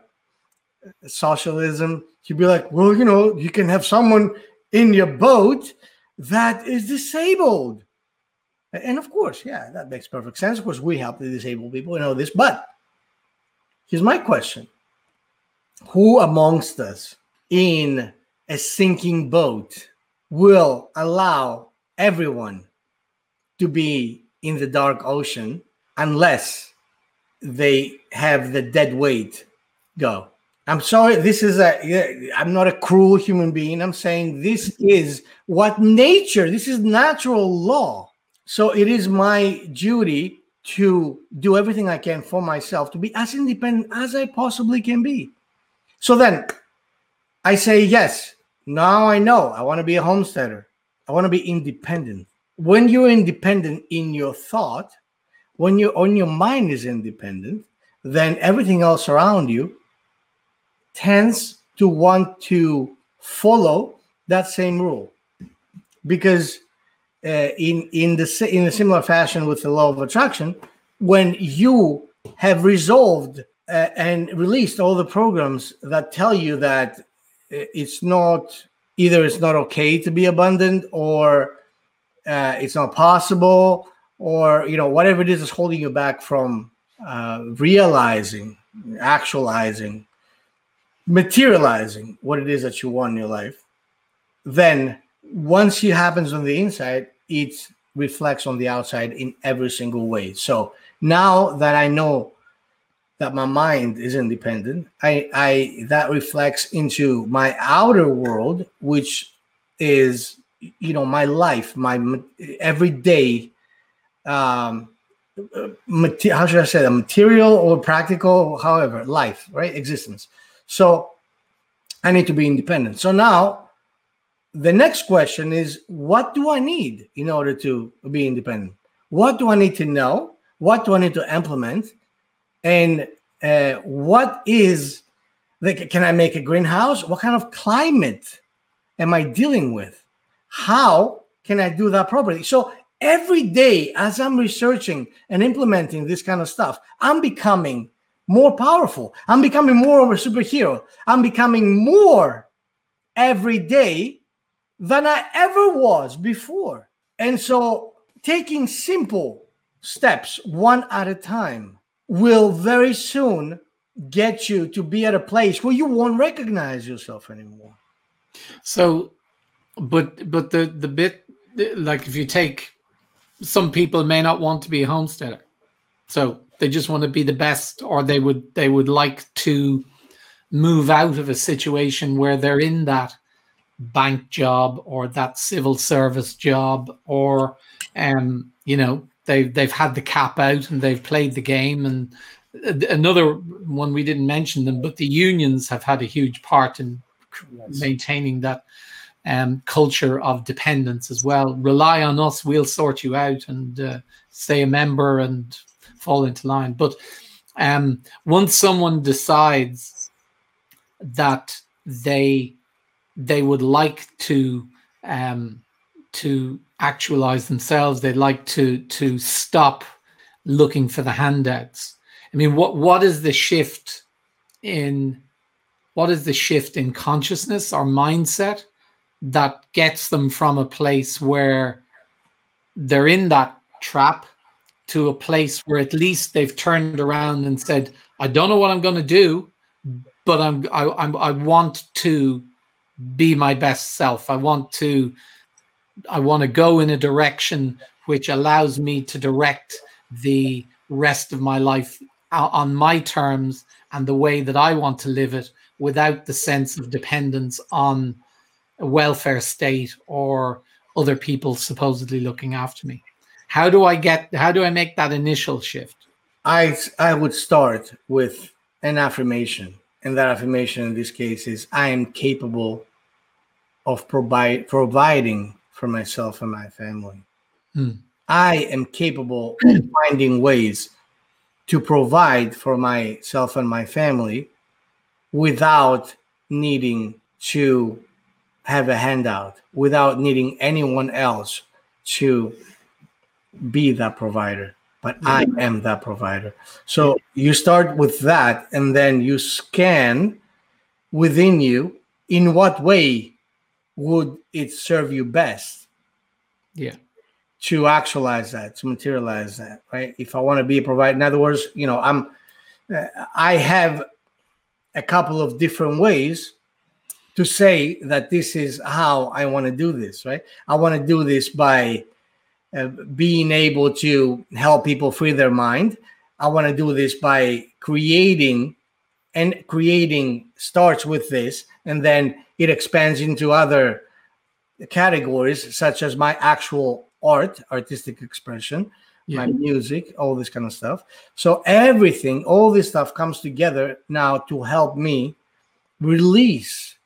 socialism, you'd be like, well, you know, you can have someone in your boat that is disabled. And of course, yeah, that makes perfect sense. Of course, we help the disabled people, we know this. But here's my question Who amongst us in a sinking boat will allow everyone to be in the dark ocean unless they have the dead weight go? I'm sorry, this is a, I'm not a cruel human being. I'm saying this is what nature, this is natural law. So it is my duty to do everything I can for myself to be as independent as I possibly can be. So then I say, yes, now I know I want to be a homesteader. I want to be independent. When you're independent in your thought, when your on your mind is independent, then everything else around you tends to want to follow that same rule. Because uh, in in the in a similar fashion with the law of attraction when you have resolved uh, and released all the programs that tell you that it's not either it's not okay to be abundant or uh, it's not possible or you know whatever it is is holding you back from uh, realizing actualizing materializing what it is that you want in your life, then once it happens on the inside, it reflects on the outside in every single way. So now that I know that my mind is independent, I, I that reflects into my outer world, which is you know my life, my everyday um, uh, how should I say that? Material or practical, however, life, right? Existence. So I need to be independent. So now the next question is what do I need in order to be independent? What do I need to know? What do I need to implement? And uh, what is like can I make a greenhouse? What kind of climate am I dealing with? How can I do that properly? So every day as I'm researching and implementing this kind of stuff, I'm becoming more powerful. I'm becoming more of a superhero. I'm becoming more every day than I ever was before. And so taking simple steps one at a time will very soon get you to be at a place where you won't recognize yourself anymore. So, but but the the bit like if you take some people may not want to be a homesteader, so they just want to be the best, or they would they would like to move out of a situation where they're in that bank job or that civil service job or um you know they've they've had the cap out and they've played the game and another one we didn't mention them but the unions have had a huge part in yes. maintaining that um, culture of dependence as well rely on us we'll sort you out and uh, stay a member and fall into line but um, once someone decides that they they would like to um, to actualize themselves. They'd like to to stop looking for the handouts. I mean, what what is the shift in what is the shift in consciousness or mindset that gets them from a place where they're in that trap to a place where at least they've turned around and said, "I don't know what I'm going to do, but I'm I, I'm I want to be my best self. I want to I want to go in a direction which allows me to direct the rest of my life on my terms and the way that I want to live it without the sense of dependence on a welfare state or other people supposedly looking after me. How do I get how do I make that initial shift? I I would start with an affirmation. And that affirmation in this case is I am capable of provide providing for myself and my family. Hmm. I am capable of finding ways to provide for myself and my family without needing to have a handout, without needing anyone else to be that provider. But I am that provider. So you start with that, and then you scan within you in what way would it serve you best? Yeah. To actualize that, to materialize that, right? If I want to be a provider, in other words, you know, I'm, uh, I have a couple of different ways to say that this is how I want to do this, right? I want to do this by uh, being able to help people free their mind. I want to do this by creating and creating starts with this and then it expands into other categories such as my actual art artistic expression yeah. my music all this kind of stuff so everything all this stuff comes together now to help me release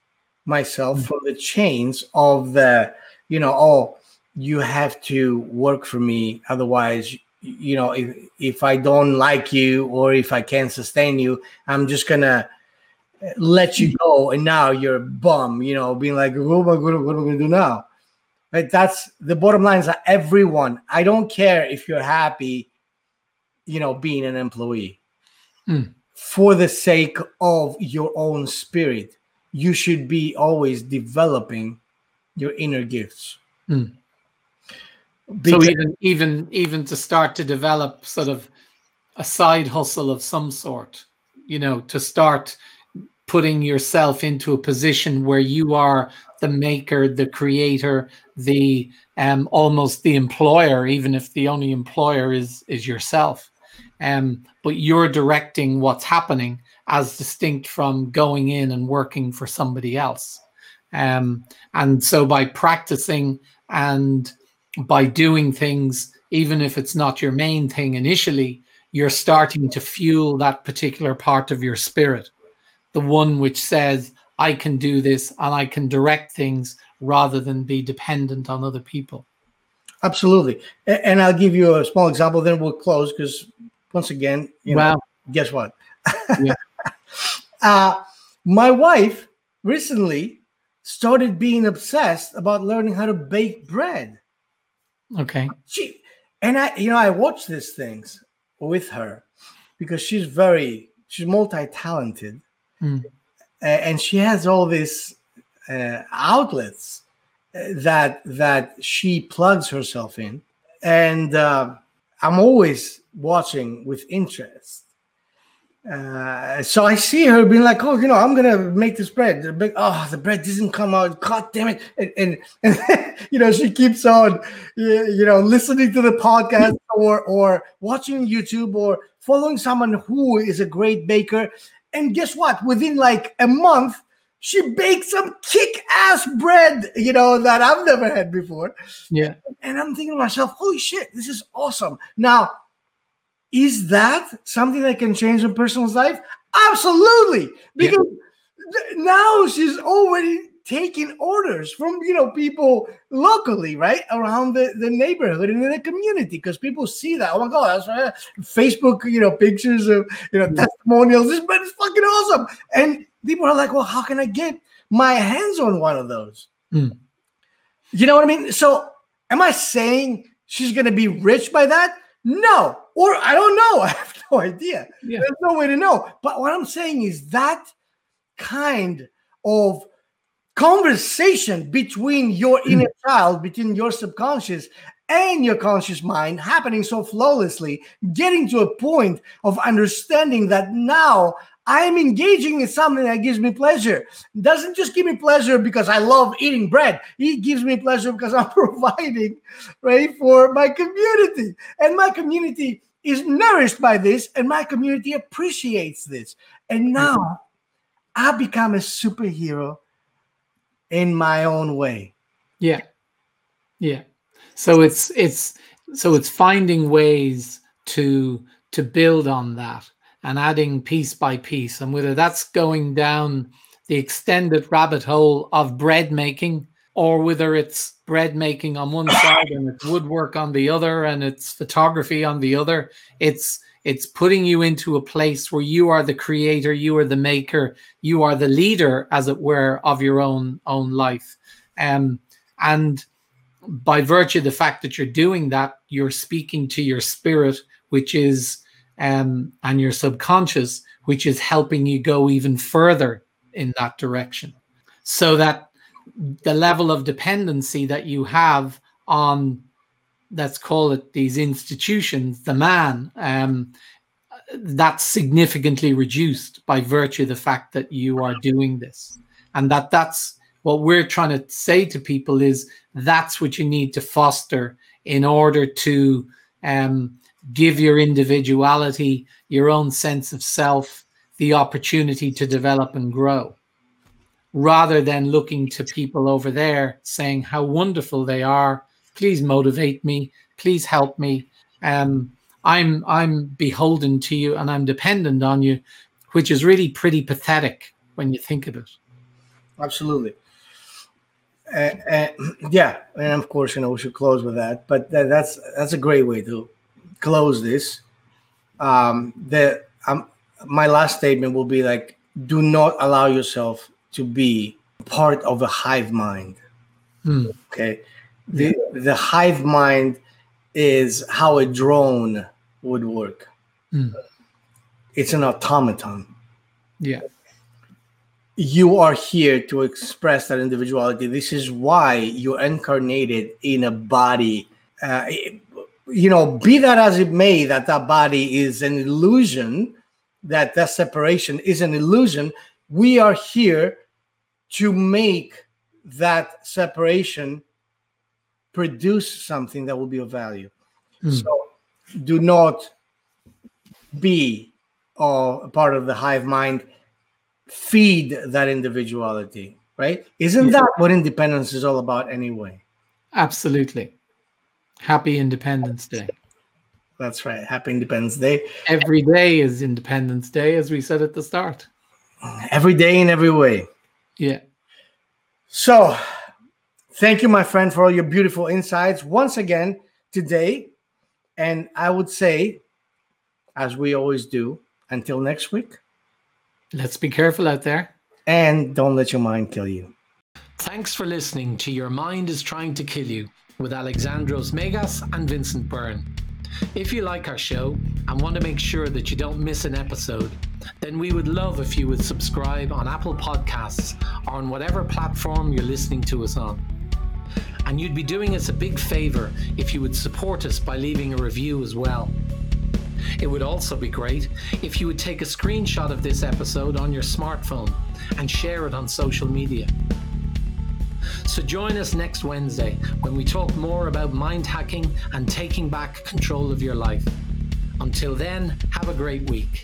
myself mm-hmm. from the chains of the you know oh you have to work for me otherwise you know if, if i don't like you or if i can't sustain you i'm just gonna let you go, and now you're a bum. You know, being like, "What am I going? What am I to do now?" Right? That's the bottom line. Is that everyone? I don't care if you're happy, you know, being an employee. Mm. For the sake of your own spirit, you should be always developing your inner gifts. Mm. So even even even to start to develop sort of a side hustle of some sort, you know, to start putting yourself into a position where you are the maker, the creator, the um, almost the employer, even if the only employer is is yourself. Um, but you're directing what's happening as distinct from going in and working for somebody else. Um, and so by practicing and by doing things even if it's not your main thing initially, you're starting to fuel that particular part of your spirit, the one which says, I can do this and I can direct things rather than be dependent on other people. Absolutely. And I'll give you a small example, then we'll close because once again, you know, guess what? Yeah. uh, my wife recently started being obsessed about learning how to bake bread. Okay. She and I, you know, I watch these things with her because she's very she's multi-talented mm. and she has all these uh, outlets uh, that that she plugs herself in and uh, i'm always watching with interest uh, so I see her being like, "Oh, you know, I'm gonna make this bread." The big, oh, the bread doesn't come out. God damn it! And, and, and you know, she keeps on, you know, listening to the podcast or or watching YouTube or following someone who is a great baker. And guess what? Within like a month, she baked some kick-ass bread, you know, that I've never had before. Yeah. And I'm thinking to myself, "Holy shit, this is awesome!" Now is that something that can change a person's life? Absolutely. Because yeah. now she's already taking orders from you know people locally right around the, the neighborhood and in the community because people see that oh my god that's right. facebook you know pictures of you know yeah. testimonials this man is fucking awesome and people are like well how can i get my hands on one of those mm. you know what i mean so am i saying she's going to be rich by that no, or I don't know. I have no idea. Yeah. There's no way to know. But what I'm saying is that kind of conversation between your hmm. inner child, between your subconscious and your conscious mind happening so flawlessly, getting to a point of understanding that now I am engaging in something that gives me pleasure. It doesn't just give me pleasure because I love eating bread. It gives me pleasure because I'm providing, right, for my community. And my community is nourished by this, and my community appreciates this. And now I become a superhero in my own way. Yeah. Yeah. So it's it's so it's finding ways to to build on that and adding piece by piece. And whether that's going down the extended rabbit hole of bread making or whether it's bread making on one side and it's woodwork on the other and it's photography on the other it's it's putting you into a place where you are the creator you are the maker you are the leader as it were of your own own life um, and by virtue of the fact that you're doing that you're speaking to your spirit which is um, and your subconscious, which is helping you go even further in that direction. So that the level of dependency that you have on, let's call it these institutions, the man, um, that's significantly reduced by virtue of the fact that you are doing this. And that that's what we're trying to say to people is that's what you need to foster in order to um, give your individuality, your own sense of self, the opportunity to develop and grow, rather than looking to people over there saying how wonderful they are. Please motivate me. Please help me. Um, I'm I'm beholden to you and I'm dependent on you, which is really pretty pathetic when you think of it. Absolutely. Uh, uh, yeah, and of course, you know, we should close with that. But that, that's that's a great way to close this, um, the um, my last statement will be like, do not allow yourself to be part of a hive mind. Hmm. Okay, the the hive mind is how a drone would work. Hmm. It's an automaton. Yeah. You are here to express that individuality. This is why you're incarnated in a body. Uh, you know, be that as it may, that that body is an illusion, that that separation is an illusion. We are here to make that separation produce something that will be of value. Mm. So do not be uh, a part of the hive mind. Feed that individuality, right? Isn't that what independence is all about anyway? Absolutely. Happy Independence Day. That's right. Happy Independence Day. Every day is Independence Day, as we said at the start. Every day in every way. Yeah. So, thank you, my friend, for all your beautiful insights once again today. And I would say, as we always do, until next week. Let's be careful out there. And don't let your mind kill you. Thanks for listening to Your Mind is Trying to Kill You with Alexandros Megas and Vincent Byrne. If you like our show and want to make sure that you don't miss an episode, then we would love if you would subscribe on Apple Podcasts or on whatever platform you're listening to us on. And you'd be doing us a big favour if you would support us by leaving a review as well. It would also be great if you would take a screenshot of this episode on your smartphone and share it on social media. So join us next Wednesday when we talk more about mind hacking and taking back control of your life. Until then, have a great week.